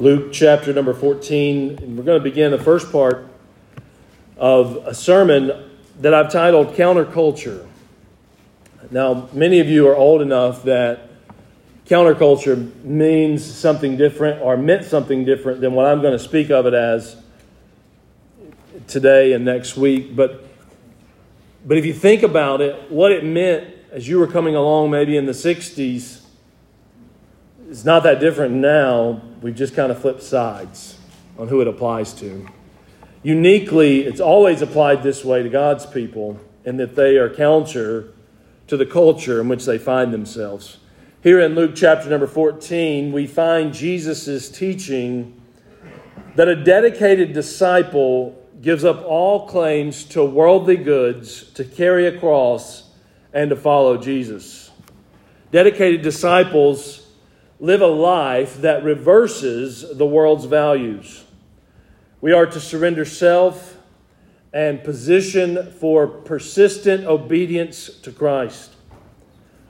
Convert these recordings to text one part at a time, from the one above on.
Luke chapter number 14. And we're going to begin the first part of a sermon that I've titled Counterculture. Now, many of you are old enough that counterculture means something different or meant something different than what I'm going to speak of it as today and next week. But, but if you think about it, what it meant as you were coming along maybe in the 60s is not that different now. We've just kind of flipped sides on who it applies to. Uniquely, it's always applied this way to God's people in that they are counter to the culture in which they find themselves. Here in Luke chapter number 14, we find Jesus' teaching that a dedicated disciple gives up all claims to worldly goods to carry a cross and to follow Jesus. Dedicated disciples live a life that reverses the world's values. We are to surrender self and position for persistent obedience to Christ.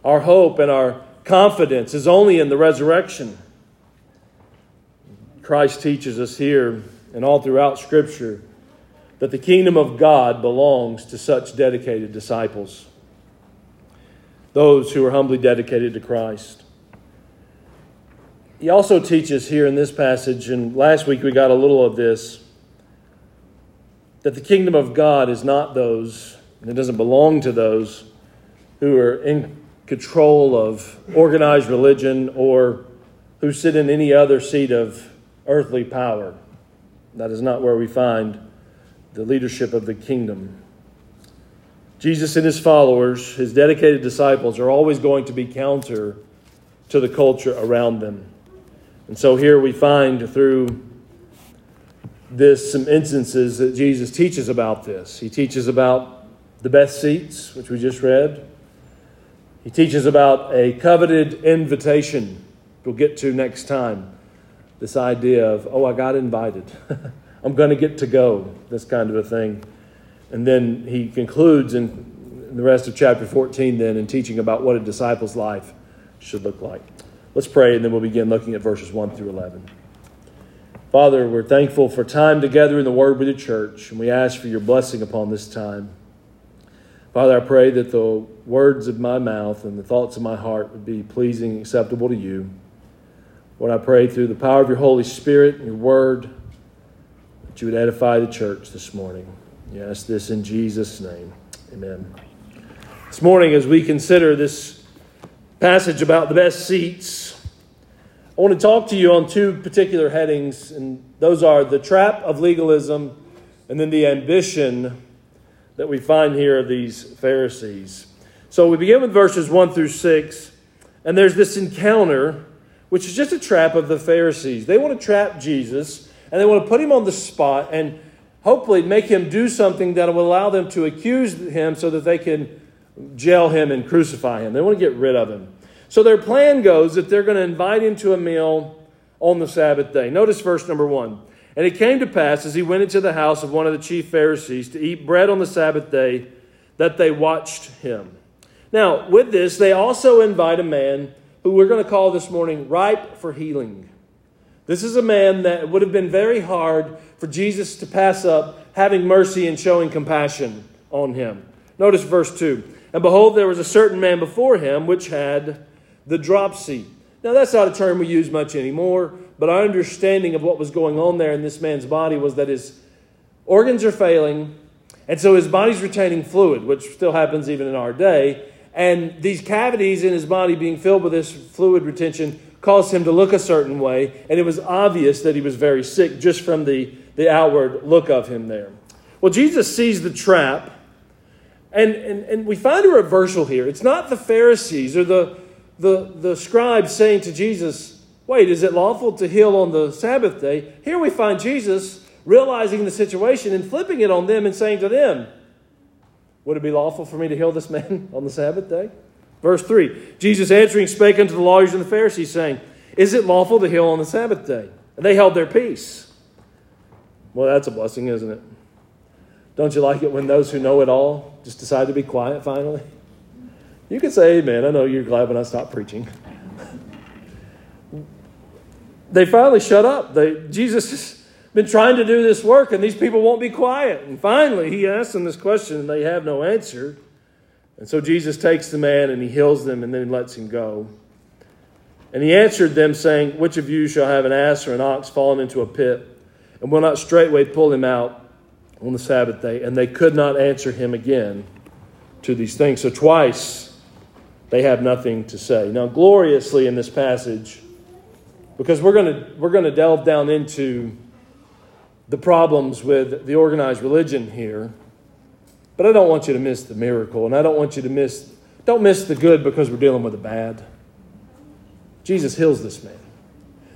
Our hope and our confidence is only in the resurrection. Christ teaches us here and all throughout Scripture that the kingdom of God belongs to such dedicated disciples, those who are humbly dedicated to Christ. He also teaches here in this passage, and last week we got a little of this, that the kingdom of God is not those, and it doesn't belong to those who are in control of organized religion or who sit in any other seat of earthly power. That is not where we find the leadership of the kingdom. Jesus and his followers, his dedicated disciples, are always going to be counter to the culture around them. And so here we find through this some instances that Jesus teaches about this. He teaches about the best seats, which we just read. He teaches about a coveted invitation, we'll get to next time. This idea of, oh, I got invited. I'm going to get to go, this kind of a thing. And then he concludes in the rest of chapter 14, then, in teaching about what a disciple's life should look like. Let's pray, and then we'll begin looking at verses 1 through 11. Father, we're thankful for time together in the Word with the church, and we ask for your blessing upon this time. Father, I pray that the words of my mouth and the thoughts of my heart would be pleasing and acceptable to you. Lord, I pray through the power of your Holy Spirit and your Word that you would edify the church this morning. Yes, this in Jesus' name. Amen. This morning, as we consider this passage about the best seats, I want to talk to you on two particular headings, and those are the trap of legalism and then the ambition that we find here of these Pharisees. So we begin with verses 1 through 6, and there's this encounter, which is just a trap of the Pharisees. They want to trap Jesus, and they want to put him on the spot and hopefully make him do something that will allow them to accuse him so that they can jail him and crucify him. They want to get rid of him. So their plan goes that they're going to invite him to a meal on the Sabbath day. Notice verse number one. And it came to pass as he went into the house of one of the chief Pharisees to eat bread on the Sabbath day that they watched him. Now, with this, they also invite a man who we're going to call this morning ripe for healing. This is a man that would have been very hard for Jesus to pass up having mercy and showing compassion on him. Notice verse 2. And behold, there was a certain man before him which had the dropsy. Now, that's not a term we use much anymore, but our understanding of what was going on there in this man's body was that his organs are failing, and so his body's retaining fluid, which still happens even in our day. And these cavities in his body being filled with this fluid retention caused him to look a certain way, and it was obvious that he was very sick just from the, the outward look of him there. Well, Jesus sees the trap and, and, and we find a reversal here. It's not the Pharisees or the, the, the scribes saying to Jesus, Wait, is it lawful to heal on the Sabbath day? Here we find Jesus realizing the situation and flipping it on them and saying to them, Would it be lawful for me to heal this man on the Sabbath day? Verse 3 Jesus answering spake unto the lawyers and the Pharisees, saying, Is it lawful to heal on the Sabbath day? And they held their peace. Well, that's a blessing, isn't it? Don't you like it when those who know it all just decide to be quiet finally? You can say amen. I know you're glad when I stop preaching. they finally shut up. They, Jesus has been trying to do this work, and these people won't be quiet. And finally, he asks them this question, and they have no answer. And so Jesus takes the man and he heals them and then lets him go. And he answered them, saying, Which of you shall have an ass or an ox fallen into a pit, and will not straightway pull him out on the Sabbath day? And they could not answer him again to these things. So twice they have nothing to say. Now, gloriously in this passage, because we're going to, we're going to delve down into the problems with the organized religion here. But I don't want you to miss the miracle, and I don't want you to miss, don't miss the good because we're dealing with the bad. Jesus heals this man.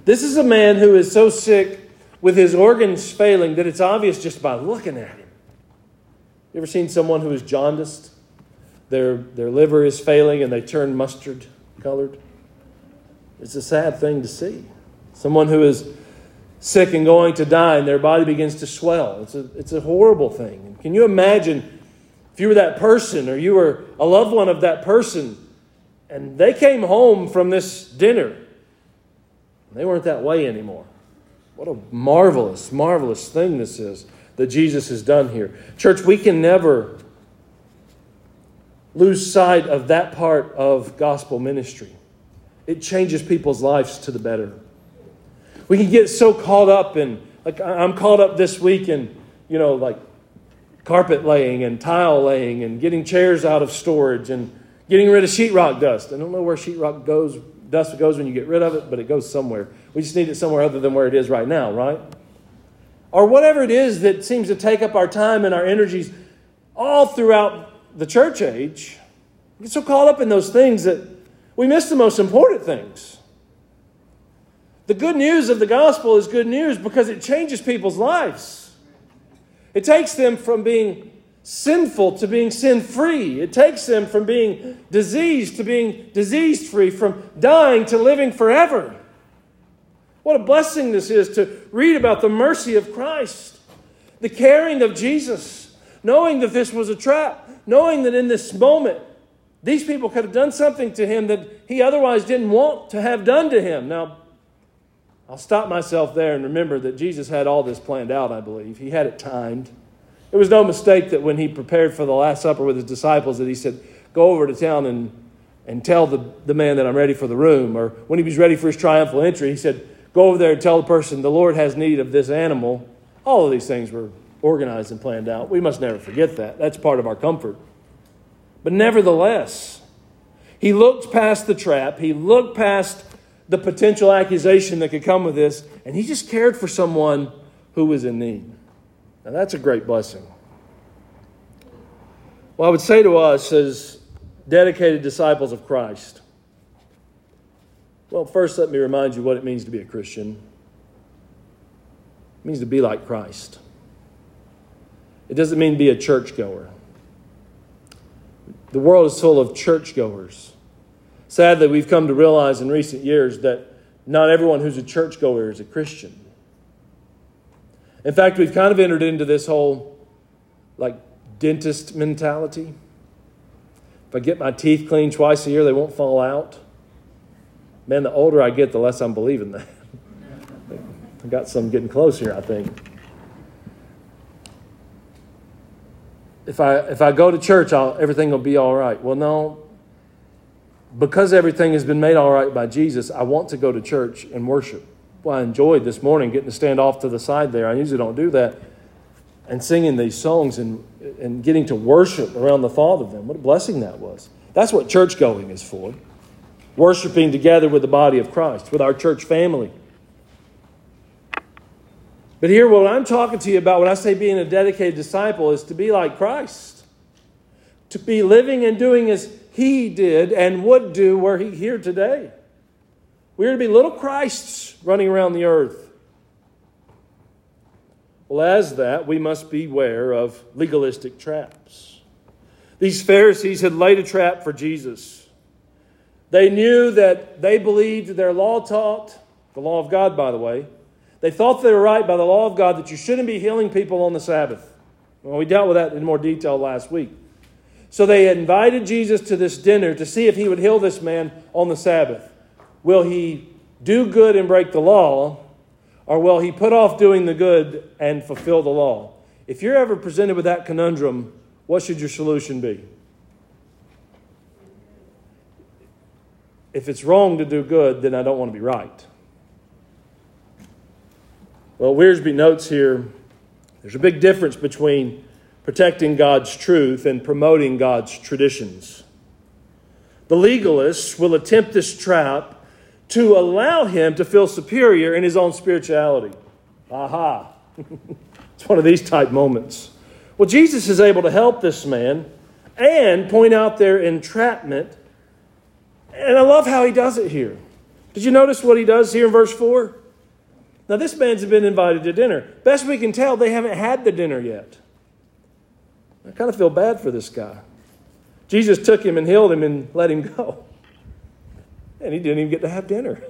This is a man who is so sick with his organs failing that it's obvious just by looking at him. You ever seen someone who is jaundiced? Their, their liver is failing and they turn mustard colored. It's a sad thing to see. Someone who is sick and going to die and their body begins to swell. It's a, it's a horrible thing. Can you imagine if you were that person or you were a loved one of that person and they came home from this dinner? They weren't that way anymore. What a marvelous, marvelous thing this is that Jesus has done here. Church, we can never lose sight of that part of gospel ministry. It changes people's lives to the better. We can get so caught up in, like, I'm caught up this week in, you know, like carpet laying and tile laying and getting chairs out of storage and getting rid of sheetrock dust. I don't know where sheetrock goes, dust goes when you get rid of it, but it goes somewhere. We just need it somewhere other than where it is right now, right? Or whatever it is that seems to take up our time and our energies all throughout the church age. We get so caught up in those things that we miss the most important things. The good news of the gospel is good news because it changes people's lives. It takes them from being sinful to being sin free. It takes them from being diseased to being disease free, from dying to living forever. What a blessing this is to read about the mercy of Christ, the caring of Jesus, knowing that this was a trap, knowing that in this moment, these people could have done something to him that he otherwise didn't want to have done to him. Now, I'll stop myself there and remember that Jesus had all this planned out, I believe. He had it timed. It was no mistake that when he prepared for the Last Supper with his disciples, that he said, Go over to town and, and tell the, the man that I'm ready for the room. Or when he was ready for his triumphal entry, he said, Go over there and tell the person the Lord has need of this animal. All of these things were organized and planned out. We must never forget that. That's part of our comfort. But nevertheless, he looked past the trap, he looked past the potential accusation that could come with this, and he just cared for someone who was in need. Now, that's a great blessing. Well, I would say to us as dedicated disciples of Christ, well, first let me remind you what it means to be a Christian. It means to be like Christ. It doesn't mean be a churchgoer. The world is full of churchgoers Sadly, we've come to realize in recent years that not everyone who's a churchgoer is a Christian. In fact, we've kind of entered into this whole like dentist mentality. If I get my teeth cleaned twice a year, they won't fall out. Man, the older I get, the less I'm believing that. I got some getting close here, I think. If I if I go to church, I'll, everything will be all right. Well, no, because everything has been made all right by Jesus, I want to go to church and worship. Well, I enjoyed this morning getting to stand off to the side there. I usually don't do that. And singing these songs and, and getting to worship around the thought of them. What a blessing that was. That's what church going is for. Worshiping together with the body of Christ, with our church family. But here, what I'm talking to you about when I say being a dedicated disciple is to be like Christ, to be living and doing as he did and would do were he here today. We are to be little Christs running around the earth. Well, as that, we must beware of legalistic traps. These Pharisees had laid a trap for Jesus. They knew that they believed their law taught, the law of God, by the way. They thought they were right by the law of God that you shouldn't be healing people on the Sabbath. Well, we dealt with that in more detail last week. So they invited Jesus to this dinner to see if he would heal this man on the Sabbath. Will he do good and break the law, or will he put off doing the good and fulfill the law? If you're ever presented with that conundrum, what should your solution be? If it's wrong to do good, then I don't want to be right. Well, Wiersbe notes here there's a big difference between protecting God's truth and promoting God's traditions. The legalists will attempt this trap to allow him to feel superior in his own spirituality. Aha. it's one of these type moments. Well, Jesus is able to help this man and point out their entrapment. And I love how he does it here. Did you notice what he does here in verse 4? Now, this man's been invited to dinner. Best we can tell, they haven't had the dinner yet. I kind of feel bad for this guy. Jesus took him and healed him and let him go. And he didn't even get to have dinner.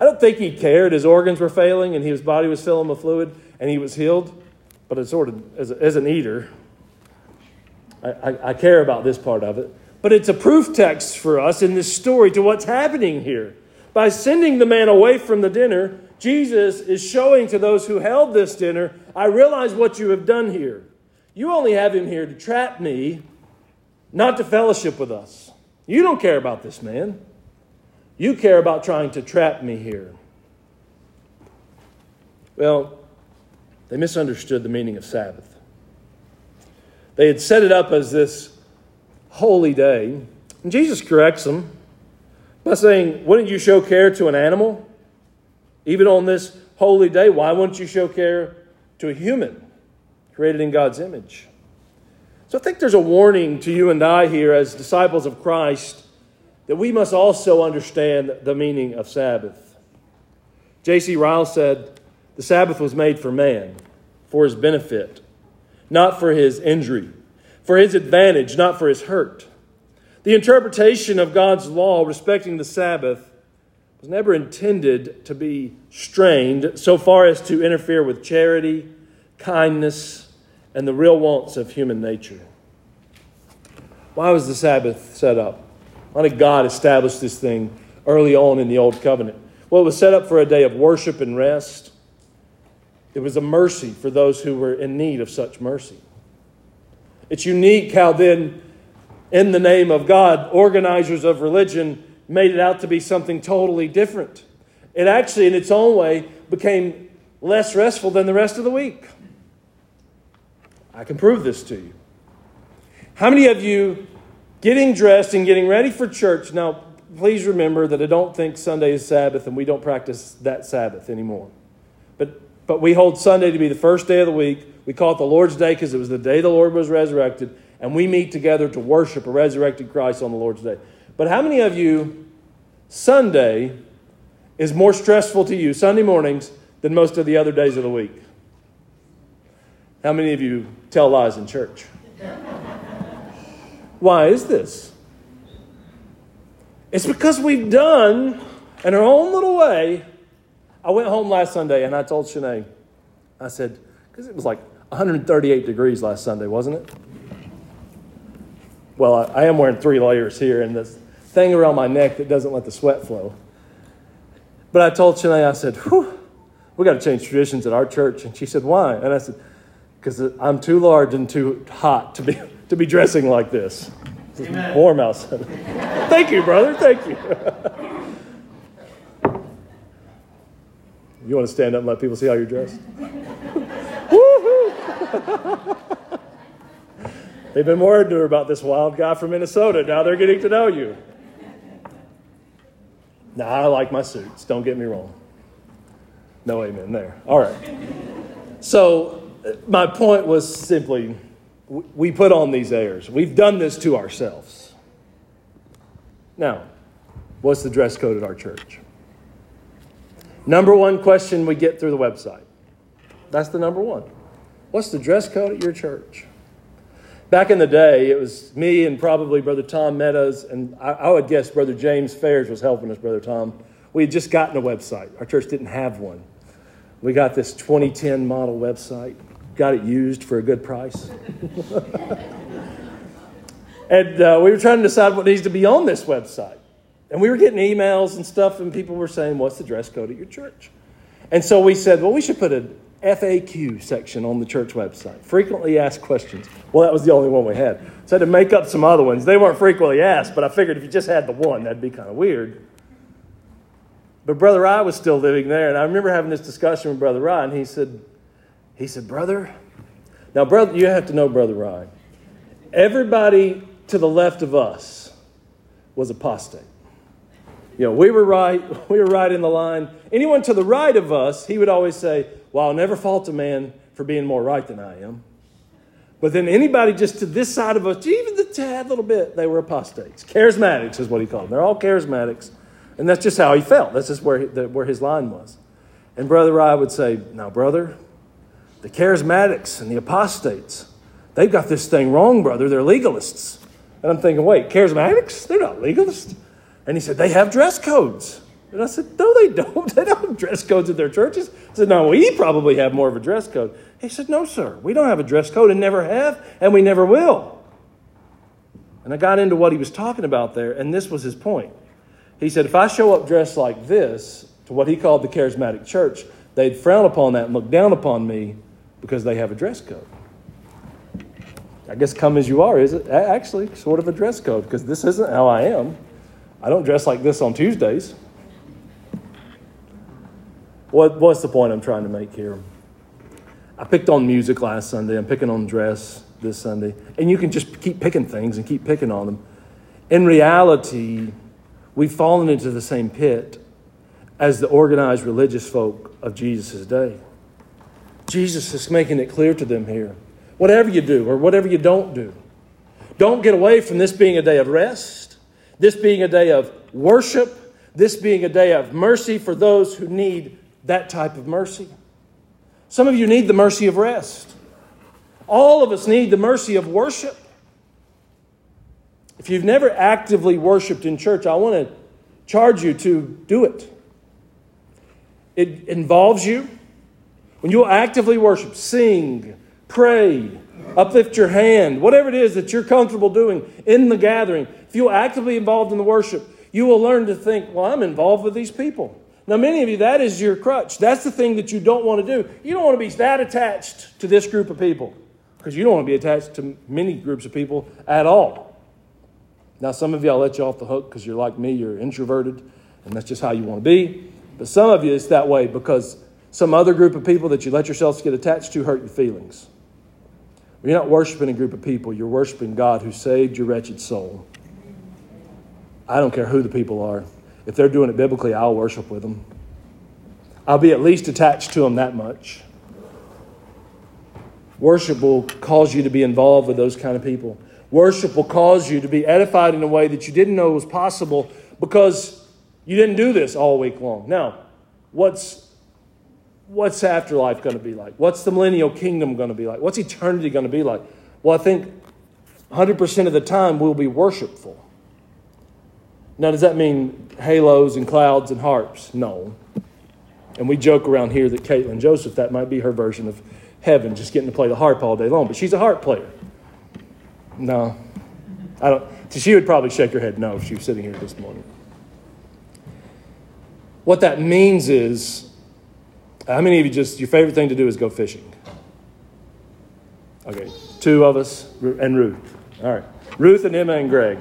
I don't think he cared. His organs were failing and his body was filling with fluid and he was healed. But as, sort of, as, a, as an eater, I, I, I care about this part of it. But it's a proof text for us in this story to what's happening here. By sending the man away from the dinner, Jesus is showing to those who held this dinner, I realize what you have done here. You only have him here to trap me, not to fellowship with us. You don't care about this man. You care about trying to trap me here. Well, they misunderstood the meaning of Sabbath. They had set it up as this holy day, and Jesus corrects them by saying, Wouldn't you show care to an animal? Even on this holy day, why wouldn't you show care to a human created in God's image? So I think there's a warning to you and I here as disciples of Christ that we must also understand the meaning of Sabbath. J.C. Ryle said, The Sabbath was made for man, for his benefit, not for his injury, for his advantage, not for his hurt. The interpretation of God's law respecting the Sabbath was never intended to be strained so far as to interfere with charity, kindness, and the real wants of human nature. Why was the Sabbath set up? Why did God establish this thing early on in the Old Covenant? Well, it was set up for a day of worship and rest. It was a mercy for those who were in need of such mercy. It's unique how then, in the name of God, organizers of religion made it out to be something totally different. It actually, in its own way, became less restful than the rest of the week. I can prove this to you. How many of you getting dressed and getting ready for church. Now, please remember that I don't think Sunday is Sabbath and we don't practice that Sabbath anymore. But, but we hold Sunday to be the first day of the week. We call it the Lord's Day because it was the day the Lord was resurrected. And we meet together to worship a resurrected Christ on the Lord's Day. But how many of you, Sunday is more stressful to you, Sunday mornings, than most of the other days of the week? How many of you tell lies in church? Why is this? It's because we've done, in our own little way. I went home last Sunday and I told Shanae, I said, because it was like 138 degrees last Sunday, wasn't it? Well, I, I am wearing three layers here and this thing around my neck that doesn't let the sweat flow. But I told Shanae, I said, whew, we got to change traditions at our church. And she said, why? And I said, because I'm too large and too hot to be to be dressing like this. Amen. Warm outside. Thank you, brother. Thank you. you want to stand up and let people see how you're dressed? They've been worried to her about this wild guy from Minnesota. Now they're getting to know you. Now, I like my suits. Don't get me wrong. No amen there. All right. So, uh, my point was simply we put on these airs. We've done this to ourselves. Now, what's the dress code at our church? Number one question we get through the website. That's the number one. What's the dress code at your church? Back in the day, it was me and probably Brother Tom Meadows, and I, I would guess Brother James Fairs was helping us, Brother Tom. We had just gotten a website. Our church didn't have one. We got this 2010 model website got it used for a good price. and uh, we were trying to decide what needs to be on this website. And we were getting emails and stuff, and people were saying, What's the dress code at your church? And so we said, Well, we should put an FAQ section on the church website. Frequently asked questions. Well, that was the only one we had. So I had to make up some other ones. They weren't frequently asked, but I figured if you just had the one, that'd be kind of weird. But Brother Rye was still living there, and I remember having this discussion with Brother Rye, and he said, he said, Brother, now, brother, you have to know Brother Rye. Everybody to the left of us was apostate. You know, we were right, we were right in the line. Anyone to the right of us, he would always say, Well, I'll never fault a man for being more right than I am. But then anybody just to this side of us, even the tad little bit, they were apostates. Charismatics is what he called them. They're all charismatics. And that's just how he felt. That's just where, where his line was. And Brother Rye would say, Now, brother, the charismatics and the apostates, they've got this thing wrong, brother. They're legalists. And I'm thinking, wait, charismatics? They're not legalists. And he said, they have dress codes. And I said, no, they don't. They don't have dress codes at their churches. I said, no, we probably have more of a dress code. He said, no, sir, we don't have a dress code and never have, and we never will. And I got into what he was talking about there, and this was his point. He said, if I show up dressed like this to what he called the charismatic church, they'd frown upon that and look down upon me because they have a dress code. I guess come as you are is it actually sort of a dress code because this isn't how I am. I don't dress like this on Tuesdays. What, what's the point I'm trying to make here? I picked on music last Sunday. I'm picking on dress this Sunday. And you can just keep picking things and keep picking on them. In reality, we've fallen into the same pit as the organized religious folk of Jesus' day. Jesus is making it clear to them here. Whatever you do or whatever you don't do, don't get away from this being a day of rest, this being a day of worship, this being a day of mercy for those who need that type of mercy. Some of you need the mercy of rest. All of us need the mercy of worship. If you've never actively worshiped in church, I want to charge you to do it. It involves you when you'll actively worship, sing, pray, uplift your hand, whatever it is that you're comfortable doing in the gathering, if you're actively involved in the worship, you will learn to think, well, I'm involved with these people. Now, many of you, that is your crutch. That's the thing that you don't want to do. You don't want to be that attached to this group of people because you don't want to be attached to many groups of people at all. Now, some of you, I'll let you off the hook because you're like me, you're introverted, and that's just how you want to be. But some of you, it's that way because some other group of people that you let yourselves get attached to hurt your feelings. You're not worshiping a group of people, you're worshiping God who saved your wretched soul. I don't care who the people are. If they're doing it biblically, I'll worship with them. I'll be at least attached to them that much. Worship will cause you to be involved with those kind of people. Worship will cause you to be edified in a way that you didn't know was possible because you didn't do this all week long. Now, what's what's afterlife going to be like? What's the millennial kingdom going to be like? What's eternity going to be like? Well, I think 100% of the time we'll be worshipful. Now, does that mean halos and clouds and harps? No. And we joke around here that Caitlin Joseph, that might be her version of heaven, just getting to play the harp all day long. But she's a harp player. No. I don't. She would probably shake her head no if she was sitting here this morning. What that means is how many of you just, your favorite thing to do is go fishing? Okay, two of us and Ruth. All right, Ruth and Emma and Greg.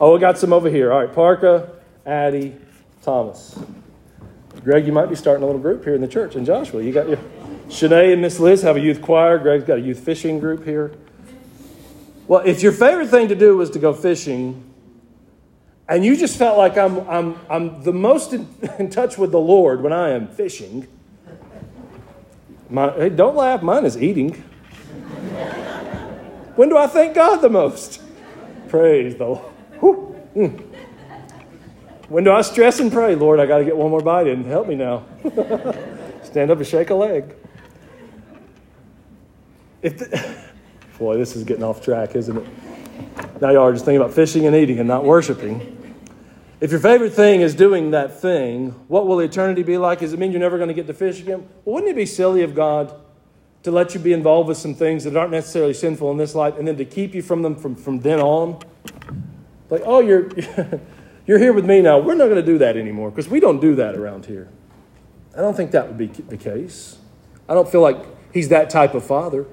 Oh, we got some over here. All right, Parka, Addie, Thomas. Greg, you might be starting a little group here in the church. And Joshua, you got your Shanae and Miss Liz have a youth choir. Greg's got a youth fishing group here. Well, if your favorite thing to do was to go fishing, and you just felt like I'm, I'm, I'm the most in, in touch with the Lord when I am fishing, my, hey, don't laugh, mine is eating. when do I thank God the most? Praise the Lord. Mm. When do I stress and pray, Lord, I got to get one more bite in. Help me now. Stand up and shake a leg. If the, boy, this is getting off track, isn't it? Now y'all are just thinking about fishing and eating and not worshiping. If your favorite thing is doing that thing, what will eternity be like? Does it mean you're never going to get to fish again? Well, wouldn't it be silly of God to let you be involved with some things that aren't necessarily sinful in this life and then to keep you from them from, from then on? Like, oh, you're, you're here with me now. We're not going to do that anymore because we don't do that around here. I don't think that would be the case. I don't feel like he's that type of father.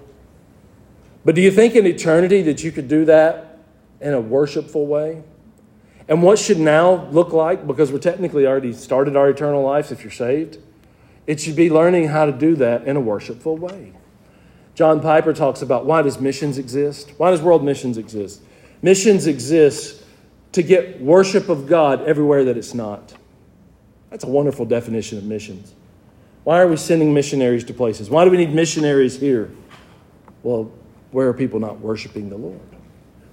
But do you think in eternity that you could do that in a worshipful way? And what should now look like, because we're technically already started our eternal lives if you're saved, it should be learning how to do that in a worshipful way. John Piper talks about why does missions exist? Why does world missions exist? Missions exist to get worship of God everywhere that it's not. That's a wonderful definition of missions. Why are we sending missionaries to places? Why do we need missionaries here? Well, where are people not worshiping the Lord?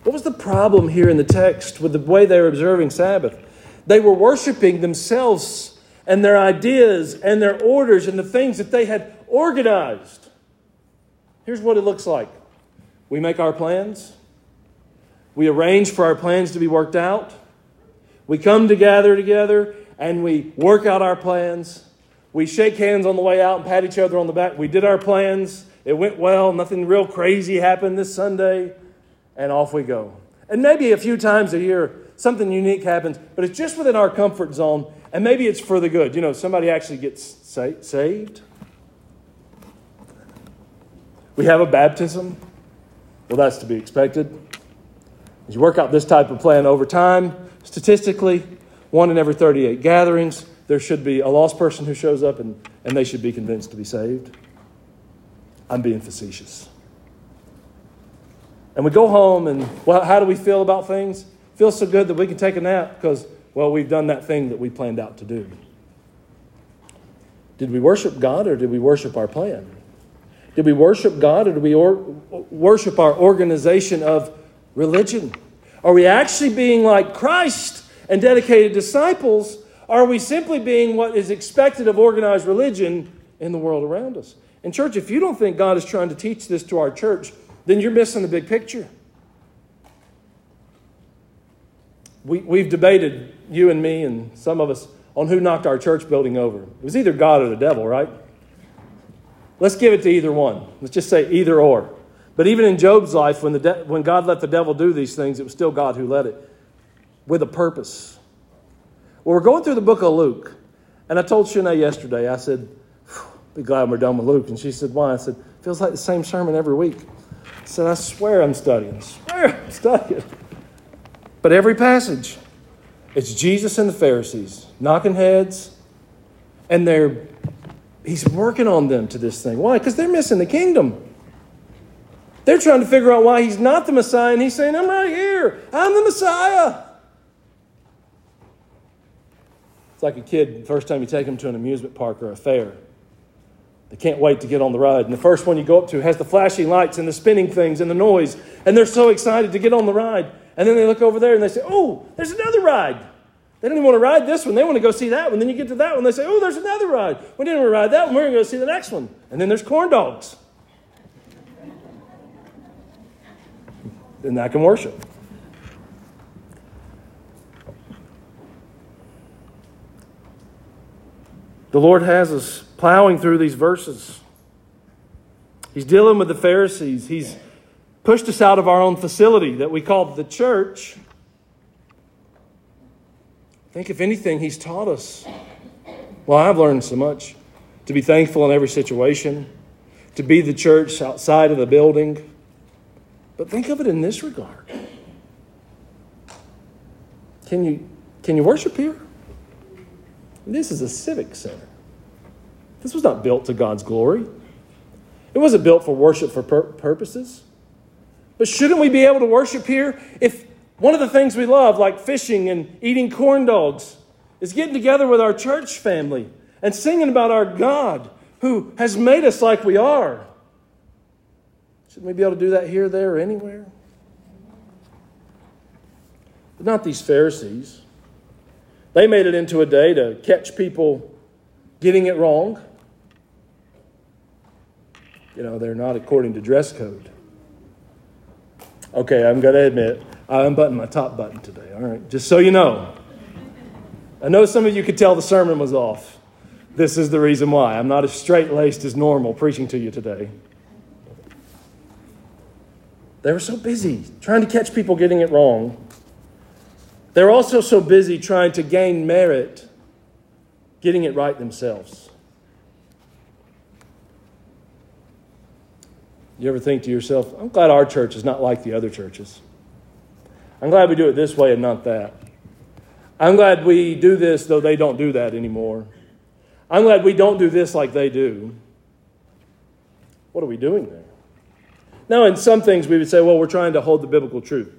What was the problem here in the text with the way they were observing Sabbath? They were worshiping themselves and their ideas and their orders and the things that they had organized. Here's what it looks like we make our plans, we arrange for our plans to be worked out, we come together together and we work out our plans. We shake hands on the way out and pat each other on the back. We did our plans. It went well. Nothing real crazy happened this Sunday and off we go. And maybe a few times a year, something unique happens, but it's just within our comfort zone, and maybe it's for the good. You know, somebody actually gets sa- saved. We have a baptism. Well, that's to be expected. As you work out this type of plan over time, statistically, one in every 38 gatherings, there should be a lost person who shows up and, and they should be convinced to be saved. I'm being facetious. And we go home, and well, how do we feel about things? Feel so good that we can take a nap because, well, we've done that thing that we planned out to do. Did we worship God or did we worship our plan? Did we worship God or did we or- worship our organization of religion? Are we actually being like Christ and dedicated disciples? Are we simply being what is expected of organized religion in the world around us? And, church, if you don't think God is trying to teach this to our church, then you're missing the big picture. We, we've debated, you and me and some of us, on who knocked our church building over. It was either God or the devil, right? Let's give it to either one. Let's just say either or. But even in Job's life, when, the de- when God let the devil do these things, it was still God who led it with a purpose. Well, we're going through the book of Luke. And I told Shanae yesterday, I said, be glad we're done with Luke. And she said, why? I said, feels like the same sermon every week. I said, I swear I'm studying. I swear I'm studying. But every passage, it's Jesus and the Pharisees knocking heads, and they're he's working on them to this thing. Why? Because they're missing the kingdom. They're trying to figure out why he's not the Messiah, and he's saying, I'm right here. I'm the Messiah. It's like a kid, the first time you take them to an amusement park or a fair. They can't wait to get on the ride. And the first one you go up to has the flashing lights and the spinning things and the noise. And they're so excited to get on the ride. And then they look over there and they say, Oh, there's another ride. They don't even want to ride this one. They want to go see that one. Then you get to that one. They say, Oh, there's another ride. We didn't to ride that one. We're going to go see the next one. And then there's corn dogs. And I can worship. The Lord has us plowing through these verses. He's dealing with the Pharisees. He's pushed us out of our own facility that we call the church. I think, if anything, He's taught us. Well, I've learned so much to be thankful in every situation, to be the church outside of the building. But think of it in this regard. Can you, can you worship here? This is a civic center. This was not built to God's glory. It wasn't built for worship for pur- purposes. But shouldn't we be able to worship here if one of the things we love, like fishing and eating corn dogs, is getting together with our church family and singing about our God who has made us like we are? Shouldn't we be able to do that here, there, or anywhere? But not these Pharisees. They made it into a day to catch people getting it wrong. You know, they're not according to dress code. Okay, I'm going to admit, I unbuttoned my top button today, all right? Just so you know. I know some of you could tell the sermon was off. This is the reason why. I'm not as straight laced as normal preaching to you today. They were so busy trying to catch people getting it wrong They're also so busy trying to gain merit, getting it right themselves. You ever think to yourself, I'm glad our church is not like the other churches. I'm glad we do it this way and not that. I'm glad we do this, though they don't do that anymore. I'm glad we don't do this like they do. What are we doing there? Now, in some things, we would say, well, we're trying to hold the biblical truth.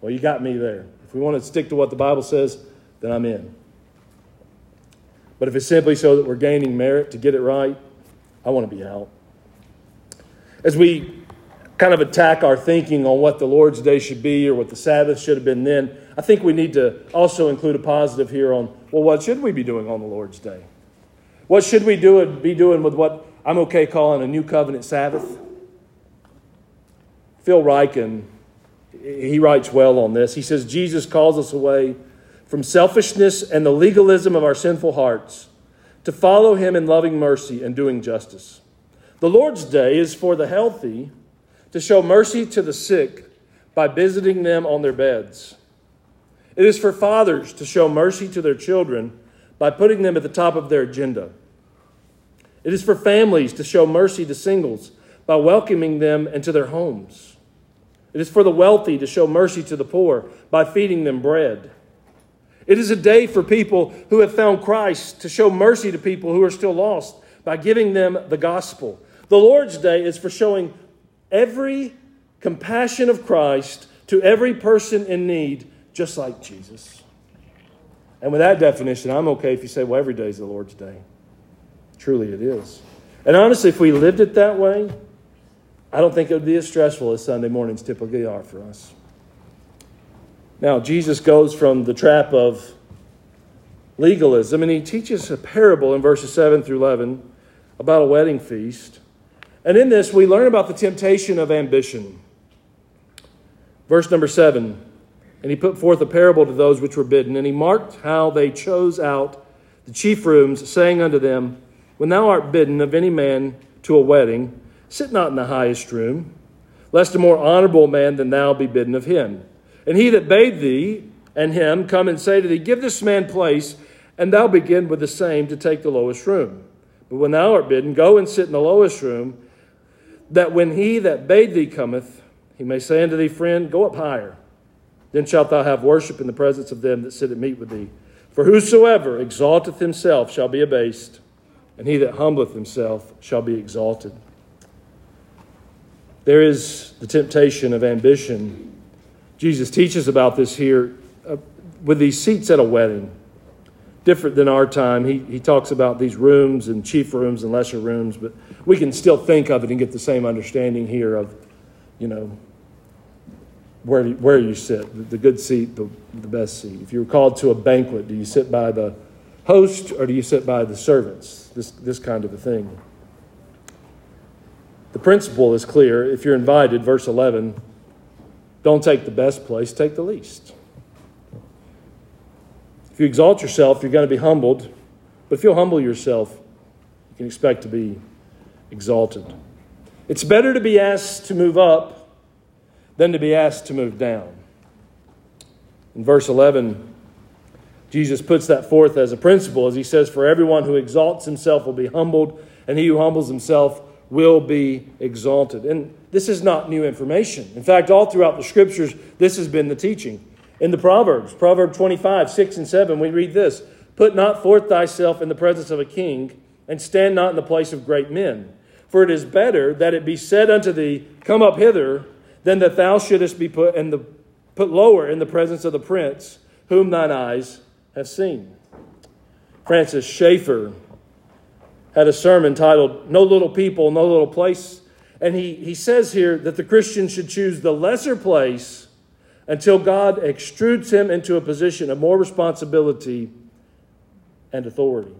Well, you got me there. If we want to stick to what the Bible says, then I'm in. But if it's simply so that we're gaining merit to get it right, I want to be out. As we kind of attack our thinking on what the Lord's Day should be or what the Sabbath should have been then, I think we need to also include a positive here on, well, what should we be doing on the Lord's Day? What should we do be doing with what I'm okay calling a new covenant Sabbath? Phil Ryken, he writes well on this. He says, Jesus calls us away from selfishness and the legalism of our sinful hearts to follow him in loving mercy and doing justice. The Lord's Day is for the healthy to show mercy to the sick by visiting them on their beds. It is for fathers to show mercy to their children by putting them at the top of their agenda. It is for families to show mercy to singles by welcoming them into their homes. It is for the wealthy to show mercy to the poor by feeding them bread. It is a day for people who have found Christ to show mercy to people who are still lost by giving them the gospel. The Lord's Day is for showing every compassion of Christ to every person in need, just like Jesus. And with that definition, I'm okay if you say, well, every day is the Lord's Day. Truly, it is. And honestly, if we lived it that way, I don't think it would be as stressful as Sunday mornings typically are for us. Now, Jesus goes from the trap of legalism and he teaches a parable in verses 7 through 11 about a wedding feast. And in this, we learn about the temptation of ambition. Verse number 7 And he put forth a parable to those which were bidden, and he marked how they chose out the chief rooms, saying unto them, When thou art bidden of any man to a wedding, Sit not in the highest room, lest a more honorable man than thou be bidden of him. And he that bade thee and him come and say to thee, Give this man place, and thou begin with the same to take the lowest room. But when thou art bidden, go and sit in the lowest room, that when he that bade thee cometh, he may say unto thee, Friend, go up higher. Then shalt thou have worship in the presence of them that sit at meat with thee. For whosoever exalteth himself shall be abased, and he that humbleth himself shall be exalted. There is the temptation of ambition. Jesus teaches about this here uh, with these seats at a wedding. Different than our time. He, he talks about these rooms and chief rooms and lesser rooms, but we can still think of it and get the same understanding here of, you know, where, where you sit, the good seat, the, the best seat. If you're called to a banquet, do you sit by the host or do you sit by the servants? This, this kind of a thing. The principle is clear. If you're invited, verse 11, don't take the best place, take the least. If you exalt yourself, you're going to be humbled. But if you'll humble yourself, you can expect to be exalted. It's better to be asked to move up than to be asked to move down. In verse 11, Jesus puts that forth as a principle as he says, For everyone who exalts himself will be humbled, and he who humbles himself will be exalted. And this is not new information. In fact, all throughout the scriptures, this has been the teaching. In the Proverbs, Proverb 25, 6 and 7, we read this Put not forth thyself in the presence of a king, and stand not in the place of great men. For it is better that it be said unto thee, Come up hither, than that thou shouldest be put, in the, put lower in the presence of the prince, whom thine eyes have seen. Francis Schaeffer had a sermon titled No Little People, No Little Place. And he, he says here that the Christian should choose the lesser place until God extrudes him into a position of more responsibility and authority.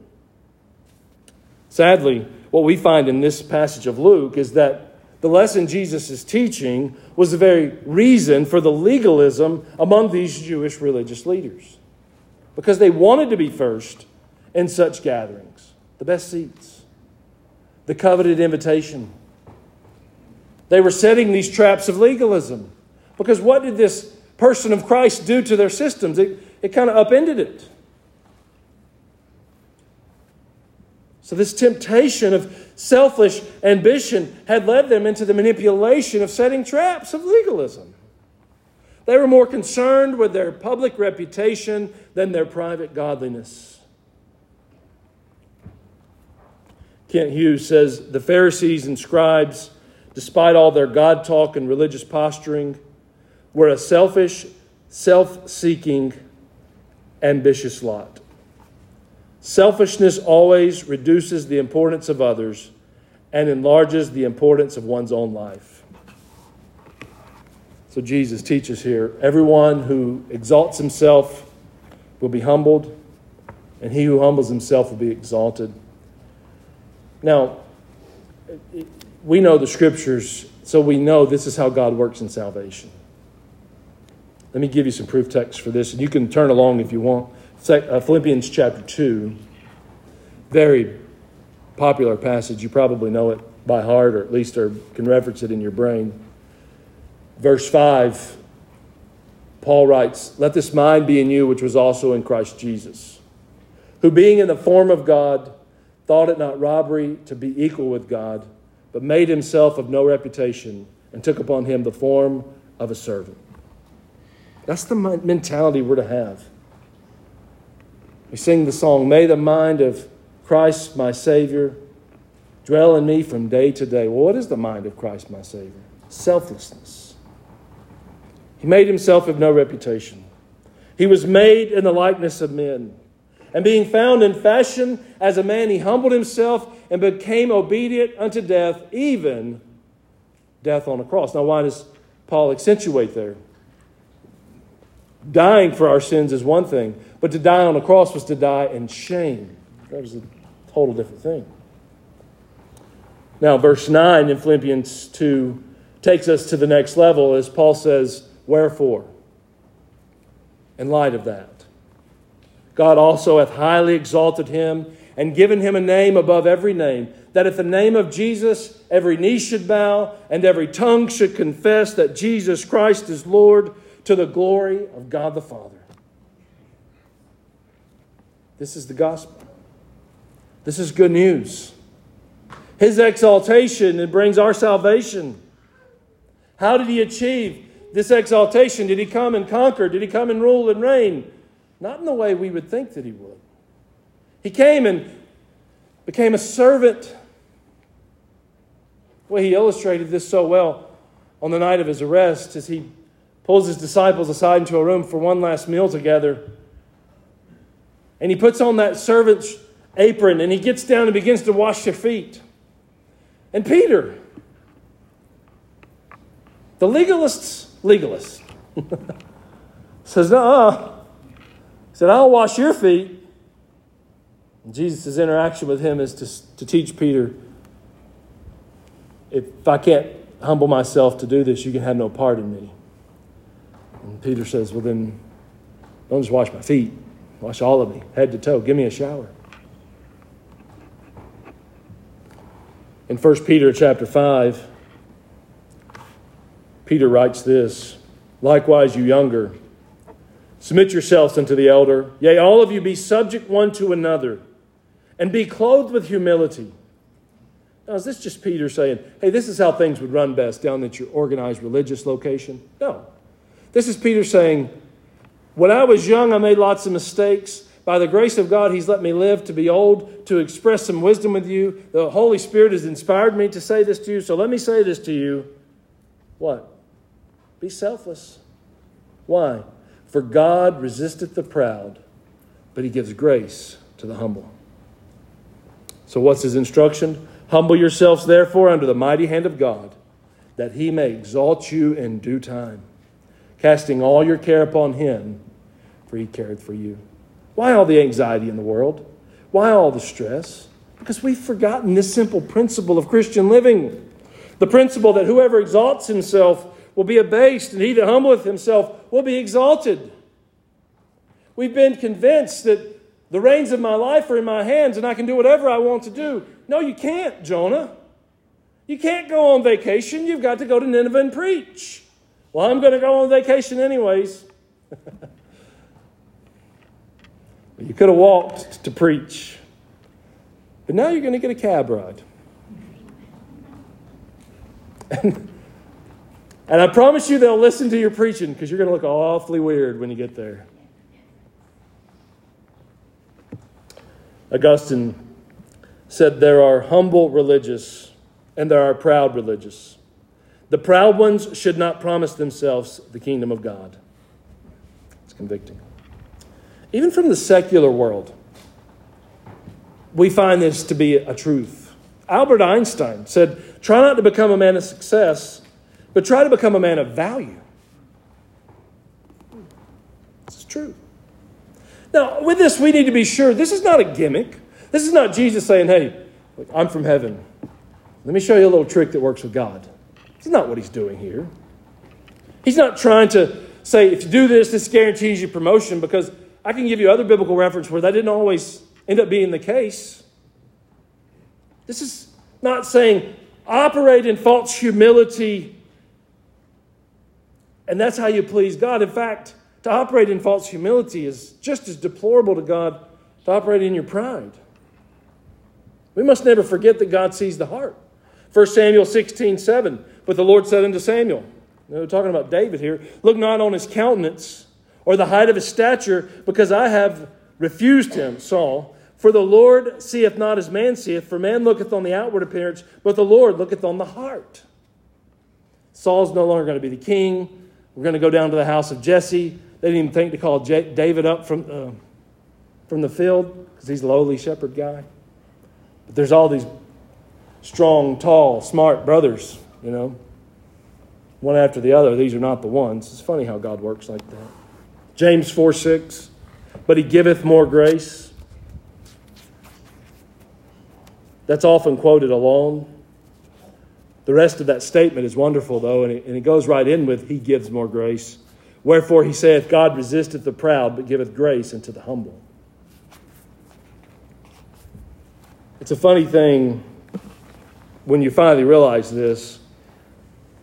Sadly, what we find in this passage of Luke is that the lesson Jesus is teaching was the very reason for the legalism among these Jewish religious leaders. Because they wanted to be first in such gatherings the best seats, the coveted invitation. They were setting these traps of legalism. Because what did this person of Christ do to their systems? It, it kind of upended it. So, this temptation of selfish ambition had led them into the manipulation of setting traps of legalism. They were more concerned with their public reputation than their private godliness. Kent Hughes says the Pharisees and scribes, despite all their God talk and religious posturing, were a selfish, self seeking, ambitious lot. Selfishness always reduces the importance of others and enlarges the importance of one's own life. So Jesus teaches here everyone who exalts himself will be humbled, and he who humbles himself will be exalted. Now, we know the scriptures, so we know this is how God works in salvation. Let me give you some proof texts for this, and you can turn along if you want. Uh, Philippians chapter 2, very popular passage. You probably know it by heart, or at least can reference it in your brain. Verse 5, Paul writes, Let this mind be in you, which was also in Christ Jesus, who being in the form of God, thought it not robbery to be equal with God, but made himself of no reputation, and took upon him the form of a servant. That's the mentality we're to have. We sing the song, May the mind of Christ, my Savior, dwell in me from day to day. Well, what is the mind of Christ, my Savior? Selflessness. He made himself of no reputation. He was made in the likeness of men. And being found in fashion as a man, he humbled himself and became obedient unto death, even death on a cross. Now, why does Paul accentuate there? Dying for our sins is one thing, but to die on a cross was to die in shame. That was a total different thing. Now, verse 9 in Philippians 2 takes us to the next level as Paul says, Wherefore? In light of that, God also hath highly exalted him and given him a name above every name, that at the name of Jesus every knee should bow and every tongue should confess that Jesus Christ is Lord to the glory of God the Father. This is the gospel. This is good news. His exaltation it brings our salvation. How did he achieve this exaltation? Did he come and conquer? Did he come and rule and reign? Not in the way we would think that he would. He came and became a servant. Well, he illustrated this so well on the night of his arrest as he pulls his disciples aside into a room for one last meal together. And he puts on that servant's apron and he gets down and begins to wash their feet. And Peter, the legalist's legalist, says, uh He said, I'll wash your feet. Jesus' interaction with him is to, to teach Peter if I can't humble myself to do this, you can have no part in me. And Peter says, Well, then don't just wash my feet, wash all of me, head to toe. Give me a shower. In 1 Peter chapter 5, Peter writes this Likewise, you younger, submit yourselves unto the elder. Yea, all of you be subject one to another, and be clothed with humility. Now, is this just Peter saying, hey, this is how things would run best down at your organized religious location? No. This is Peter saying, When I was young, I made lots of mistakes. By the grace of God, He's let me live to be old, to express some wisdom with you. The Holy Spirit has inspired me to say this to you. So let me say this to you. What? Be selfless. Why? For God resisteth the proud, but He gives grace to the humble. So, what's His instruction? Humble yourselves, therefore, under the mighty hand of God, that He may exalt you in due time casting all your care upon him, for he cared for you. Why all the anxiety in the world? Why all the stress? Because we've forgotten this simple principle of Christian living the principle that whoever exalts himself will be abased, and he that humbleth himself will be exalted. We've been convinced that the reins of my life are in my hands and I can do whatever I want to do. No, you can't, Jonah. You can't go on vacation. You've got to go to Nineveh and preach. Well, I'm going to go on vacation anyways. You could have walked to preach, but now you're going to get a cab ride. and I promise you they'll listen to your preaching because you're going to look awfully weird when you get there. Augustine said there are humble religious and there are proud religious. The proud ones should not promise themselves the kingdom of God. It's convicting. Even from the secular world, we find this to be a truth. Albert Einstein said, Try not to become a man of success, but try to become a man of value. This is true. Now, with this, we need to be sure this is not a gimmick. This is not Jesus saying, Hey, I'm from heaven. Let me show you a little trick that works with God. Is not what he's doing here. He's not trying to say, if you do this, this guarantees you promotion, because I can give you other biblical reference where that didn't always end up being the case. This is not saying operate in false humility and that's how you please God. In fact, to operate in false humility is just as deplorable to God to operate in your pride. We must never forget that God sees the heart. 1 Samuel 16, 7. But the Lord said unto Samuel, we're talking about David here, look not on his countenance or the height of his stature, because I have refused him, Saul. For the Lord seeth not as man seeth, for man looketh on the outward appearance, but the Lord looketh on the heart. Saul's no longer going to be the king. We're going to go down to the house of Jesse. They didn't even think to call J- David up from, uh, from the field because he's a lowly shepherd guy. But there's all these strong, tall, smart brothers, you know, one after the other. These are not the ones. It's funny how God works like that. James 4 6. But he giveth more grace. That's often quoted alone. The rest of that statement is wonderful, though, and it, and it goes right in with He gives more grace. Wherefore he saith, God resisteth the proud, but giveth grace unto the humble. It's a funny thing when you finally realize this,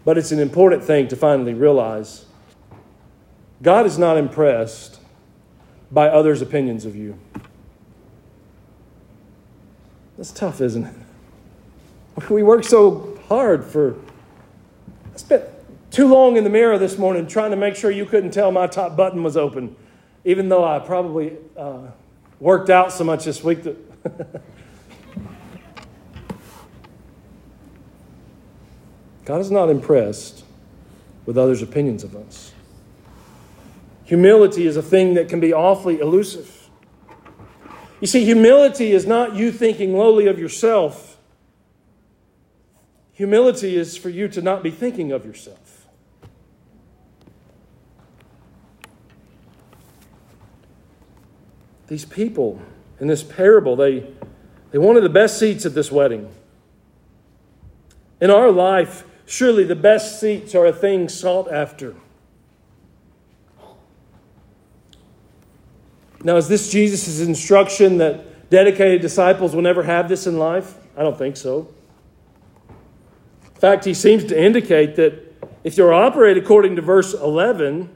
but it's an important thing to finally realize. God is not impressed by others' opinions of you. That's tough, isn't it? We work so hard for. I spent too long in the mirror this morning trying to make sure you couldn't tell my top button was open, even though I probably uh, worked out so much this week that. God is not impressed with others' opinions of us. Humility is a thing that can be awfully elusive. You see, humility is not you thinking lowly of yourself. Humility is for you to not be thinking of yourself. These people in this parable, they, they wanted the best seats at this wedding. In our life, surely the best seats are a thing sought after. Now, is this Jesus' instruction that dedicated disciples will never have this in life? I don't think so. Fact, he seems to indicate that if you operate according to verse 11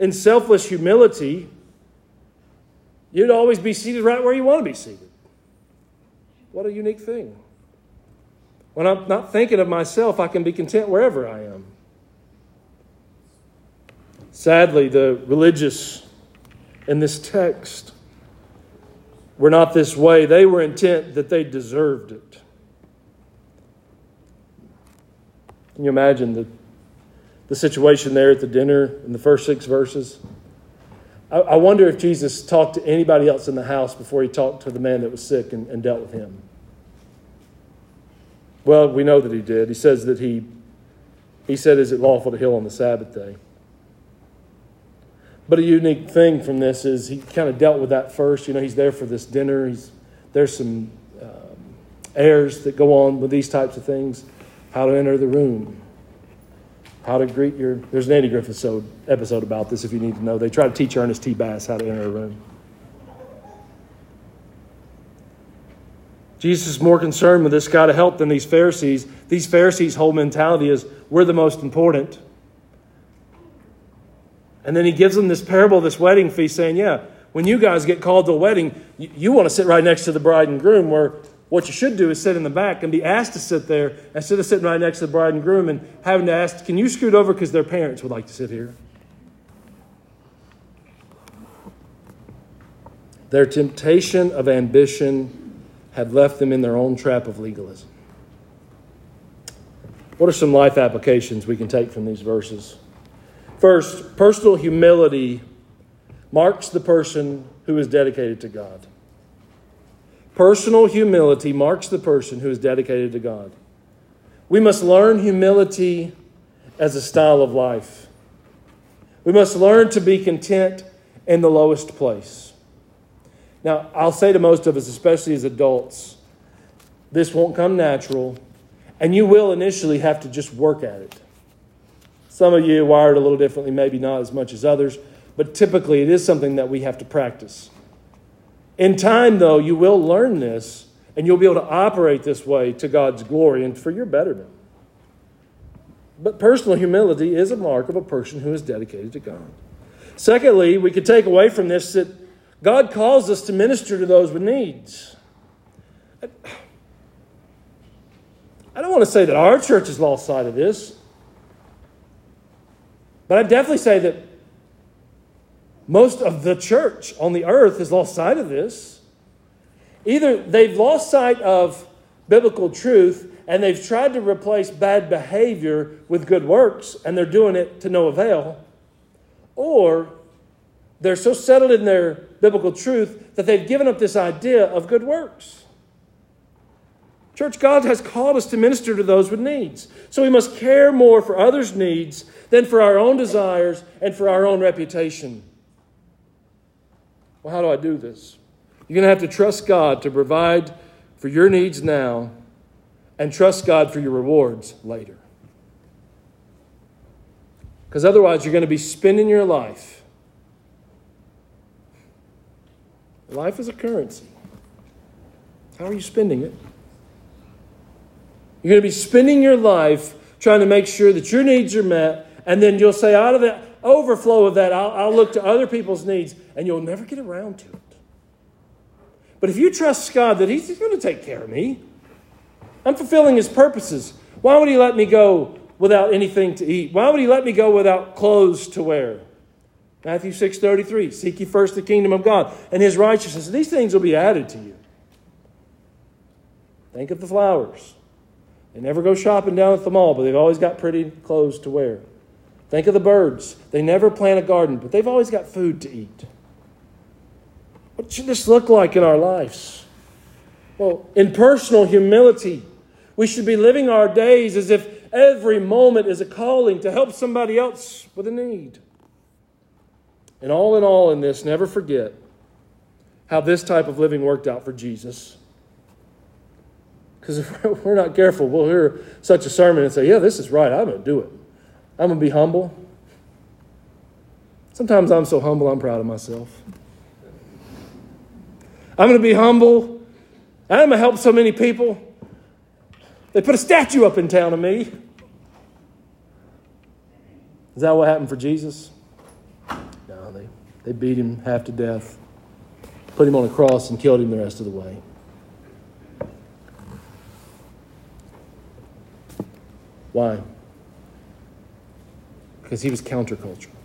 in selfless humility, you'd always be seated right where you want to be seated. What a unique thing. When I'm not thinking of myself, I can be content wherever I am. Sadly, the religious in this text were not this way. They were intent that they deserved it. Can you imagine the, the situation there at the dinner in the first six verses? I, I wonder if Jesus talked to anybody else in the house before he talked to the man that was sick and, and dealt with him. Well, we know that he did. He says that he, he said, Is it lawful to heal on the Sabbath day? But a unique thing from this is he kind of dealt with that first. You know, he's there for this dinner. He's, there's some um, airs that go on with these types of things. How to enter the room. How to greet your. There's an Andy Griffith episode about this if you need to know. They try to teach Ernest T. Bass how to enter a room. Jesus is more concerned with this guy to help than these Pharisees. These Pharisees' whole mentality is we're the most important. And then he gives them this parable, this wedding feast, saying, Yeah, when you guys get called to a wedding, you, you want to sit right next to the bride and groom, where what you should do is sit in the back and be asked to sit there instead of sitting right next to the bride and groom and having to ask, Can you scoot over because their parents would like to sit here? Their temptation of ambition had left them in their own trap of legalism. What are some life applications we can take from these verses? First, personal humility marks the person who is dedicated to God. Personal humility marks the person who is dedicated to God. We must learn humility as a style of life. We must learn to be content in the lowest place. Now, I'll say to most of us, especially as adults, this won't come natural, and you will initially have to just work at it. Some of you wired a little differently, maybe not as much as others, but typically it is something that we have to practice. In time, though, you will learn this, and you'll be able to operate this way to God's glory and for your betterment. But personal humility is a mark of a person who is dedicated to God. Secondly, we could take away from this that God calls us to minister to those with needs. I don't want to say that our church has lost sight of this, but I definitely say that most of the church on the earth has lost sight of this. Either they've lost sight of biblical truth and they've tried to replace bad behavior with good works and they're doing it to no avail, or they're so settled in their biblical truth that they've given up this idea of good works. Church, God has called us to minister to those with needs. So we must care more for others' needs than for our own desires and for our own reputation. Well, how do I do this? You're going to have to trust God to provide for your needs now and trust God for your rewards later. Because otherwise, you're going to be spending your life. Life is a currency. How are you spending it? You're going to be spending your life trying to make sure that your needs are met, and then you'll say, out of that overflow of that, I'll, I'll look to other people's needs, and you'll never get around to it. But if you trust God that He's going to take care of me, I'm fulfilling His purposes. Why would He let me go without anything to eat? Why would He let me go without clothes to wear? Matthew 6:33 Seek ye first the kingdom of God and his righteousness. These things will be added to you. Think of the flowers. They never go shopping down at the mall, but they've always got pretty clothes to wear. Think of the birds. They never plant a garden, but they've always got food to eat. What should this look like in our lives? Well, in personal humility, we should be living our days as if every moment is a calling to help somebody else with a need. And all in all, in this, never forget how this type of living worked out for Jesus. Because if we're not careful, we'll hear such a sermon and say, Yeah, this is right. I'm going to do it. I'm going to be humble. Sometimes I'm so humble, I'm proud of myself. I'm going to be humble. I'm going to help so many people. They put a statue up in town of me. Is that what happened for Jesus? No, they, they beat him half to death, put him on a cross, and killed him the rest of the way. Why? Because he was countercultural.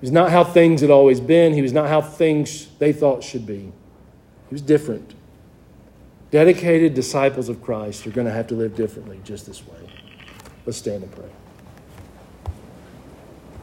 He was not how things had always been. He was not how things they thought should be. He was different. Dedicated disciples of Christ are going to have to live differently just this way. Let's stand and pray.